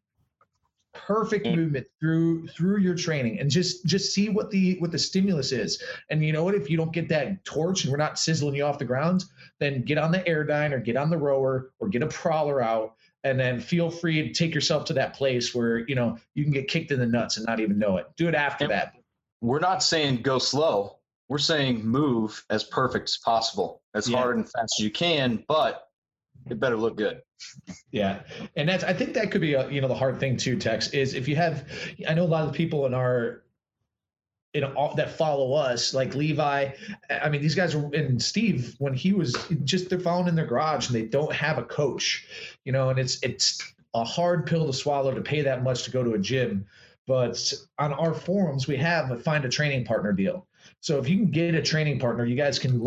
perfect mm. movement through through your training and just just see what the what the stimulus is. And you know what? If you don't get that torch and we're not sizzling you off the ground then get on the airdyne or get on the rower or get a prowler out. And then feel free to take yourself to that place where you know you can get kicked in the nuts and not even know it. Do it after that. We're not saying go slow. We're saying move as perfect as possible as yeah. hard and fast as you can but it better look good. Yeah, and that's I think that could be a you know the hard thing too. Tex is if you have I know a lot of people in our in all, that follow us like Levi. I mean these guys are and Steve when he was just they're following in their garage and they don't have a coach, you know, and it's it's a hard pill to swallow to pay that much to go to a gym. But on our forums, we have a find a training partner deal. So if you can get a training partner, you guys can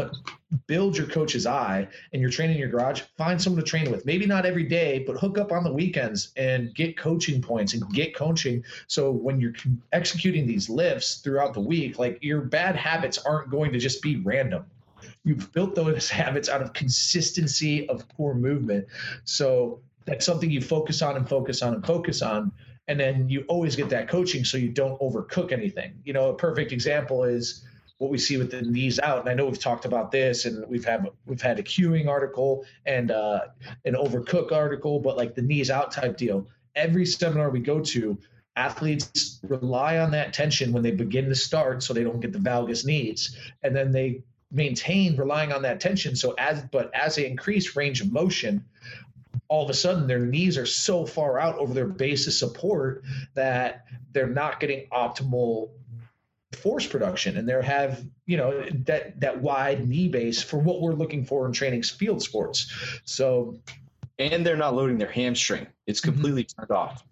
build your coach's eye and you're training in your garage, find someone to train with. Maybe not every day, but hook up on the weekends and get coaching points and get coaching. So when you're executing these lifts throughout the week, like your bad habits aren't going to just be random. You've built those habits out of consistency of poor movement. So that's something you focus on and focus on and focus on and then you always get that coaching so you don't overcook anything you know a perfect example is what we see with the knees out. And I know we've talked about this, and we've had we've had a queuing article and uh, an overcook article, but like the knees out type deal. Every seminar we go to, athletes rely on that tension when they begin to start, so they don't get the valgus knees, and then they maintain relying on that tension. So as but as they increase range of motion, all of a sudden their knees are so far out over their base of support that they're not getting optimal force production and there have you know that that wide knee base for what we're looking for in training field sports so and they're not loading their hamstring it's mm-hmm. completely mm-hmm. turned off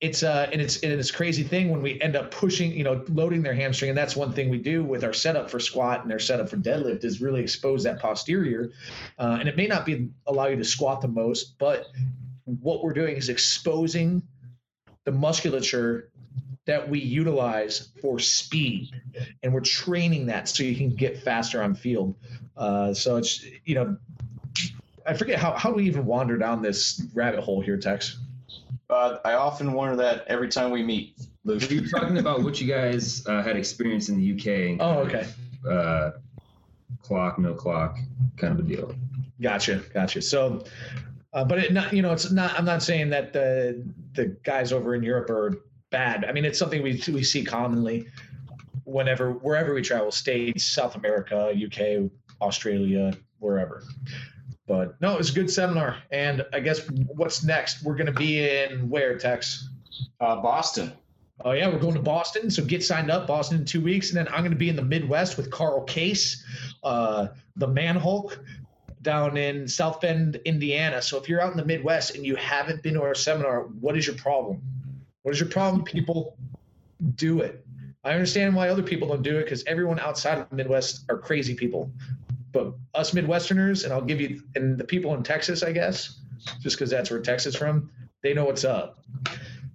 it's uh and it's and it's crazy thing when we end up pushing you know loading their hamstring and that's one thing we do with our setup for squat and their setup for deadlift is really expose that posterior uh, and it may not be allow you to squat the most but what we're doing is exposing the musculature that we utilize for speed, and we're training that so you can get faster on field. Uh, so it's you know, I forget how how do we even wander down this rabbit hole here, Tex. Uh, I often wonder that every time we meet. Luke. We were talking about what you guys uh, had experienced in the UK. Oh, okay. Uh, clock, no clock, kind of a deal. Gotcha, gotcha. So, uh, but it not, you know, it's not. I'm not saying that the the guys over in Europe are bad. I mean, it's something we we see commonly whenever wherever we travel, states, South America, UK, Australia, wherever. But no, it was a good seminar. And I guess what's next? We're going to be in where, Tex? Uh, Boston. Oh yeah, we're going to Boston. So get signed up, Boston in two weeks, and then I'm going to be in the Midwest with Carl Case, uh, the Man Hulk, down in South Bend, Indiana. So if you're out in the Midwest and you haven't been to our seminar, what is your problem? What is your problem, people? Do it. I understand why other people don't do it because everyone outside of the Midwest are crazy people. But us Midwesterners, and I'll give you, and the people in Texas, I guess, just because that's where Texas from, they know what's up.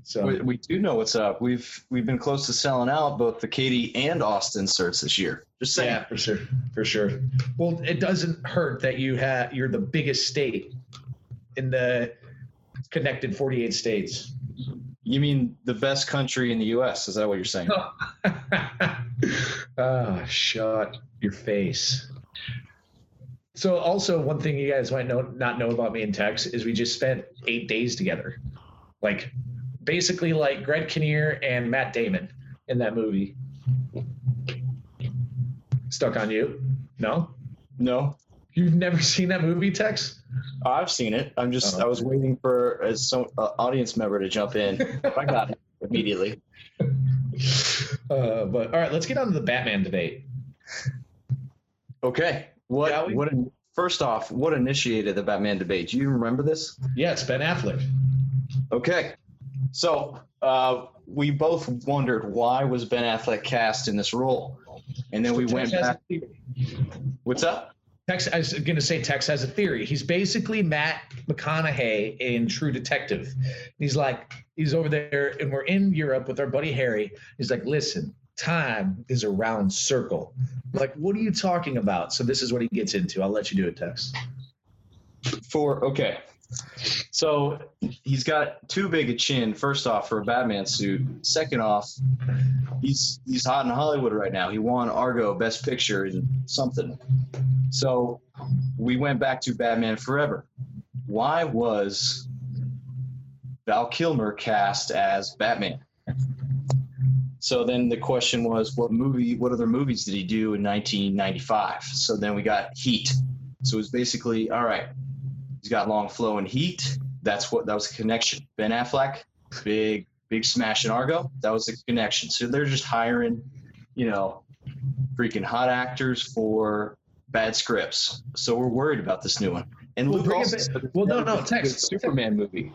So We, we do know what's up. We've we've been close to selling out both the Katie and Austin certs this year. Just saying. yeah, for sure, for sure. Well, it doesn't hurt that you have you're the biggest state in the connected 48 states. You mean the best country in the U.S.? Is that what you're saying? Ah, shut your face. So, also one thing you guys might know not know about me and Tex is we just spent eight days together, like basically like Greg Kinnear and Matt Damon in that movie. Stuck on you? No, No, you've never seen that movie, Tex? I've seen it. I'm just Oh. I was waiting for as some uh, audience member to jump in. I got it immediately. Uh, but all right, let's get on to the Batman debate. Okay. What what first off, what initiated the Batman debate? Do you remember this? Yeah, it's Ben Affleck. Okay. So uh, we both wondered why was Ben Affleck cast in this role, and then we went back. What's up? Tex, I was going to say Tex has a theory. He's basically Matt McConaughey in True Detective. He's like, he's over there, and we're in Europe with our buddy Harry. He's like, listen, time is a round circle. Like, what are you talking about? So this is what he gets into. I'll let you do it, Tex. For okay. So he's got too big a chin. First off, for a Batman suit. Second off, he's he's hot in Hollywood right now. He won Argo Best Picture in something. So we went back to Batman Forever. Why was Val Kilmer cast as Batman? So then the question was, what movie? What other movies did he do in 1995? So then we got Heat. So it was basically all right. He's got long flow and heat. That's what that was the connection. Ben Affleck, big big smash in Argo. That was the connection. So they're just hiring, you know, freaking hot actors for bad scripts. So we're worried about this new one. And Well, Luke also well, no, no, text- Superman movie.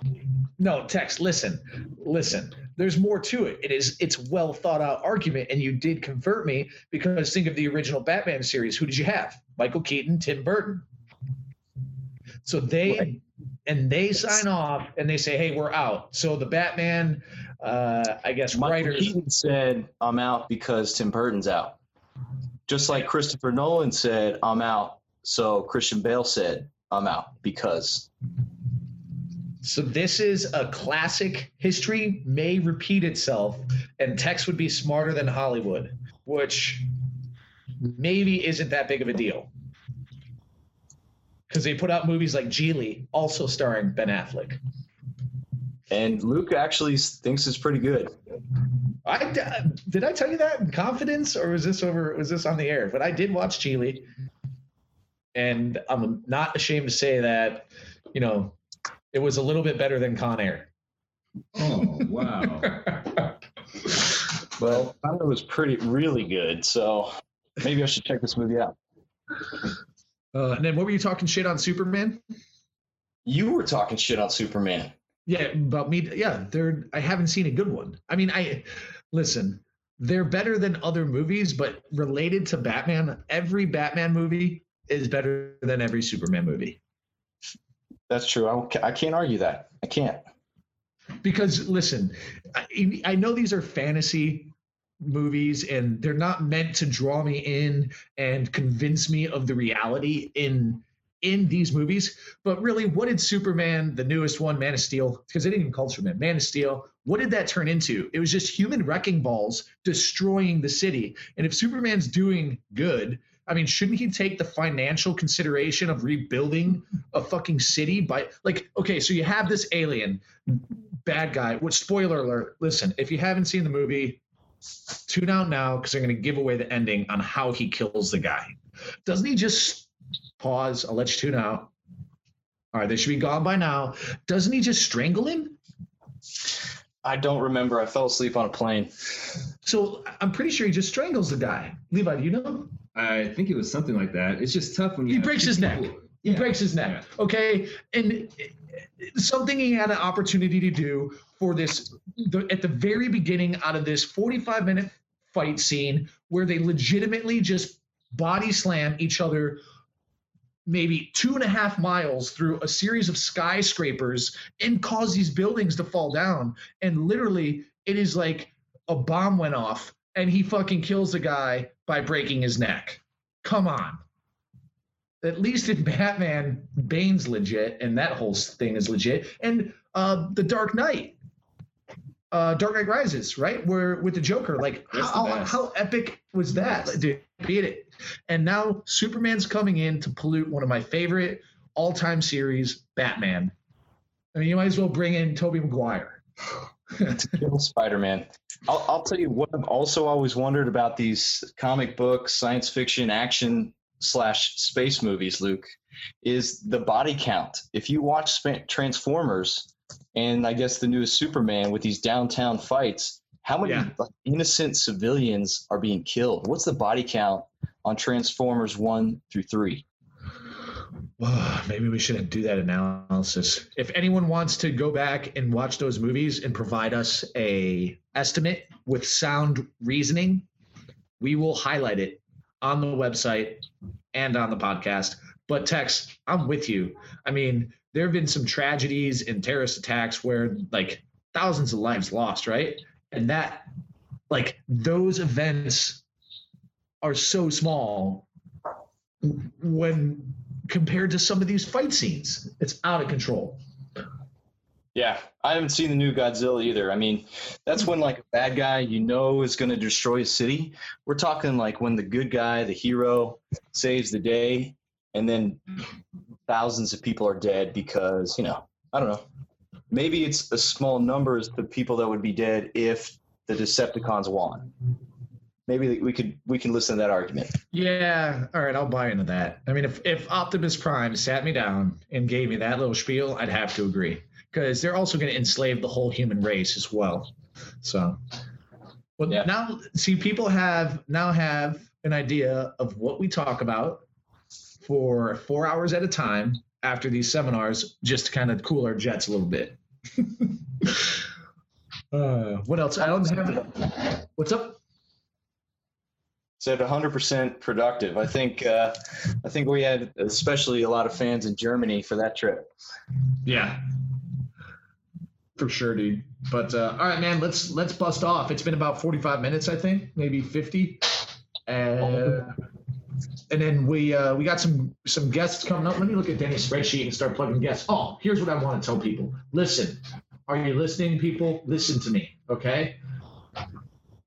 No, Tex, listen, listen. There's more to it. It is it's well thought out argument, and you did convert me because think of the original Batman series. Who did you have? Michael Keaton, Tim Burton. So they Right. and they sign off and they say, "Hey, we're out." So the Batman, uh, I guess, Michael writers. Keaton said, "I'm out because Tim Burton's out." Just like Christopher Nolan said, "I'm out," so Christian Bale said, "I'm out because." So this is a classic. History may repeat itself, and Tex would be smarter than Hollywood, which maybe isn't that big of a deal. Because they put out movies like Gigli, also starring Ben Affleck. And Luke actually thinks it's pretty good. I uh, did I tell you that in confidence, or was this over? Was this on the air? But I did watch Gigli, and I'm not ashamed to say that, you know, it was a little bit better than Con Air. Oh wow. Well, I thought it was pretty, really good. So maybe I should check this movie out. Uh, and then what were you talking shit on Superman? You were talking shit on Superman. Yeah, about me. Yeah, they're. I haven't seen a good one. I mean, I listen. They're better than other movies, but related to Batman, every Batman movie is better than every Superman movie. That's true. I, I can't argue that. I can't. Because listen, I, I know these are fantasy movies and they're not meant to draw me in and convince me of the reality in in these movies. But really, what did Superman, the newest one, Man of Steel, because they didn't even call it Superman, Man of Steel, what did that turn into? It was just human wrecking balls destroying the city. And if Superman's doing good, I mean, shouldn't he take the financial consideration of rebuilding a fucking city by like, okay, so you have this alien bad guy, which spoiler alert, listen, if you haven't seen the movie, tune out now because they're going to give away the ending on how he kills the guy. Doesn't he just pause? I'll let you tune out. All right, they should be gone by now. Doesn't he just strangle him? I don't remember. I fell asleep on a plane. So I'm pretty sure he just strangles the guy. Levi, do you know? I think it was something like that. It's just tough when you He breaks two his neck. people- He Yeah. breaks his neck. Okay, and something he had an opportunity to do for this the, at the very beginning out of this 45 minute fight scene where they legitimately just body slam each other maybe two and a half miles through a series of skyscrapers and cause these buildings to fall down. And literally, it is like a bomb went off and he fucking kills the guy by breaking his neck. Come on. At least in Batman, Bane's legit, and that whole thing is legit. And uh, the Dark Knight, uh, Dark Knight Rises, right? Where with the Joker, like how, how epic was that? Dude, beat it. And now Superman's coming in to pollute one of my favorite all-time series, Batman. I mean, you might as well bring in Tobey Maguire. Spider-Man. I'll, I'll tell you what I've also always wondered about these comic books, science fiction, action slash space movies, Luke, is the body count. If you watch Transformers and I guess the newest Superman with these downtown fights, how many yeah. innocent civilians are being killed? What's the body count on Transformers 1 through 3? Well, maybe we shouldn't do that analysis. If anyone wants to go back and watch those movies and provide us a estimate with sound reasoning, we will highlight it on the website and on the podcast. But Tex, I'm with you. I mean, there have been some tragedies and terrorist attacks where like thousands of lives lost, right? And that like those events are so small when compared to some of these fight scenes. It's out of control. Yeah, I haven't seen the new Godzilla either. I mean, that's when like a bad guy you know is going to destroy a city. We're talking like when the good guy, the hero, saves the day, and then thousands of people are dead because you know I don't know. Maybe it's a small number of the people that would be dead if the Decepticons won maybe we could we can listen to that argument. Yeah, all right, I'll buy into that. I mean, if if Optimus Prime sat me down and gave me that little spiel, I'd have to agree because they're also going to enslave the whole human race as well. So, well, yeah. now see, people have now have an idea of what we talk about for four hours at a time after these seminars, just to kind of cool our jets a little bit. uh, what else? I don't have. What's up? said 100% productive. I think uh, I think we had especially a lot of fans in Germany for that trip. Yeah, for sure, dude. But uh, all right, man, let's let's bust off. It's been about 45 minutes, I think, maybe 50. Uh, and then we uh, we got some some guests coming up. Let me look at Danny's spreadsheet and start plugging guests. Oh, here's what I want to tell people. Listen, are you listening, people? Listen to me, okay?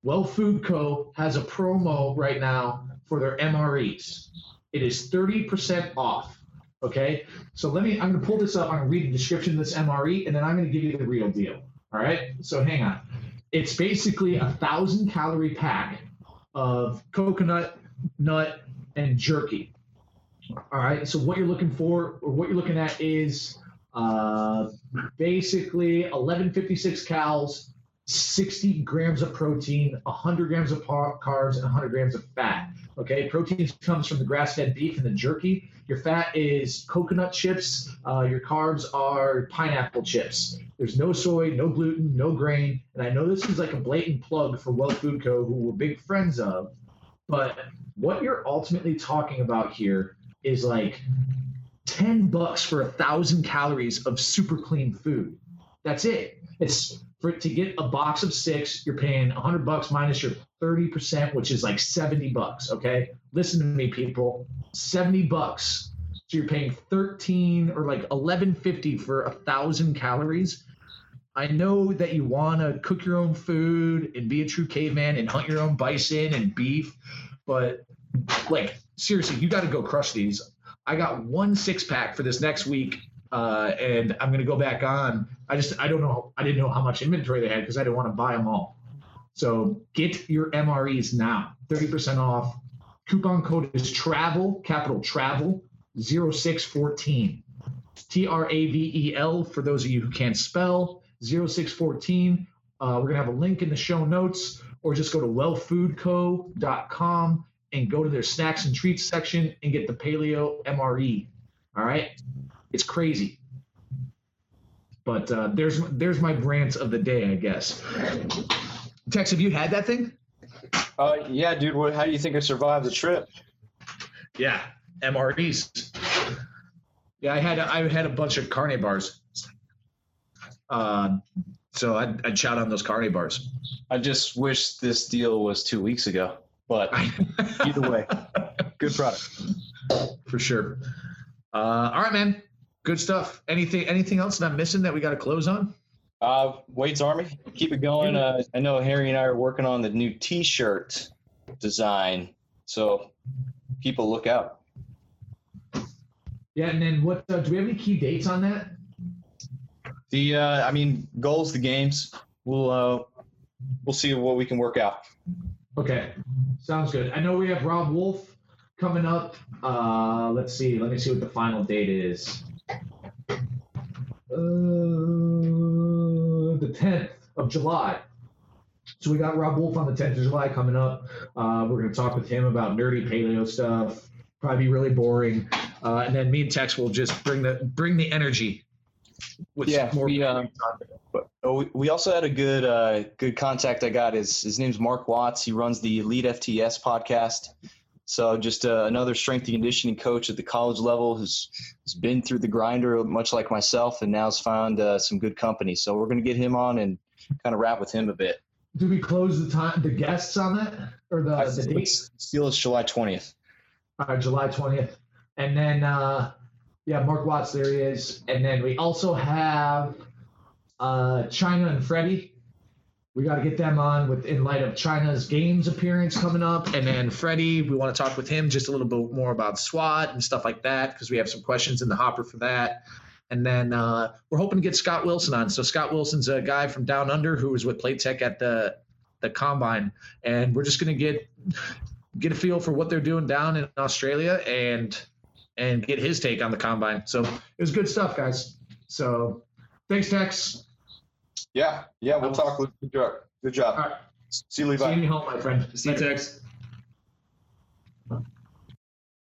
Well Food Co. has a promo right now for their MREs. It is 30% off. Okay. So let me, I'm going to pull this up. I'm going to read the description of this MRE and then I'm going to give you the real deal. All right. So hang on. It's basically a thousand calorie pack of coconut, nut, and jerky. All right. So what you're looking for, or what you're looking at, is uh, basically 1156 calories, 60 grams of protein, 100 grams of carbs, and 100 grams of fat. Okay, protein comes from the grass-fed beef and the jerky. Your fat is coconut chips. Uh, your carbs are pineapple chips. There's no soy, no gluten, no grain. And I know this is like a blatant plug for Well Food Co., who we're big friends of. But what you're ultimately talking about here is like 10 bucks for a thousand calories of super clean food. That's it. It's for to get a box of six, you're paying 100 bucks minus your 30%, which is like 70 bucks. Okay, listen to me, people. 70 bucks. So you're paying 13 or like 1150 for a thousand calories. I know that you want to cook your own food and be a true caveman and hunt your own bison and beef, but like seriously, you got to go crush these. I got one six pack for this next week uh, and I'm to go back on. I just I don't know. I didn't know how much inventory they had because I didn't want to buy them all. So get your MREs now, 30% off. Coupon code is travel, capital travel, 0614. T R A V E L for those of you who can't spell, 0614. Uh, we're going to have a link in the show notes, or just go to wellfoodco.com and go to their snacks and treats section and get the paleo MRE. All right. It's crazy. But uh, there's there's my rant of the day, I guess. Tex, have you had that thing? Uh, yeah, dude. What, how do you think I survived the trip? Yeah, MREs. Yeah, I had I had a bunch of carne bars. Uh, so I'd, I'd shout on those carne bars. I just wish this deal was two weeks ago. But either way, good product for sure. Uh, all right, man. Good stuff. Anything anything else that I'm missing that we got to close on? Uh, Wade's Army, keep it going. Uh, I know Harry and I are working on the new T-shirt design, so people look out. Yeah, and then what? Uh, do we have any key dates on that? The uh, I mean, goals, the games. We'll uh, we'll see what we can work out. Okay, sounds good. I know we have Robb Wolf coming up. Uh, let's see. Let me see what the final date is. Uh, the 10th of July. So we got Robb Wolf on the 10th of July coming up. Uh, we're going to talk with him about nerdy paleo stuff. Probably be really boring. Uh, and then me and Tex will just bring the bring the energy. With yeah, more we, oh, we also had a good uh, good contact I got. His his name's Mark Watts. He runs the Elite FTS podcast. So just uh, another strength and conditioning coach at the college level who's, who's been through the grinder, much like myself, and now's found uh, some good company. So we're going to get him on and kind of wrap with him a bit. Do we close the time, the guests on that, or the, I, the date? Still, it's July twentieth. All right, July twentieth, and then uh, yeah, Mark Watts, there he is, and then we also have uh, Chyna and Freddie we got to get them on with in light of Chyna's games appearance coming up, and then Freddie, we want to talk with him just a little bit more about SWAT and stuff like that because we have some questions in the hopper for that. And then uh, we're hoping to get Scott Wilson on. So Scott Wilson's a guy from down under who was with Platek at the the combine, and we're just gonna get get a feel for what they're doing down in Australia and and get his take on the combine. So it was good stuff, guys. So thanks, Tex. Yeah, yeah, we'll talk. Good job. Good job. All right. See you, Levi. See you home, my friend. See you, Tex.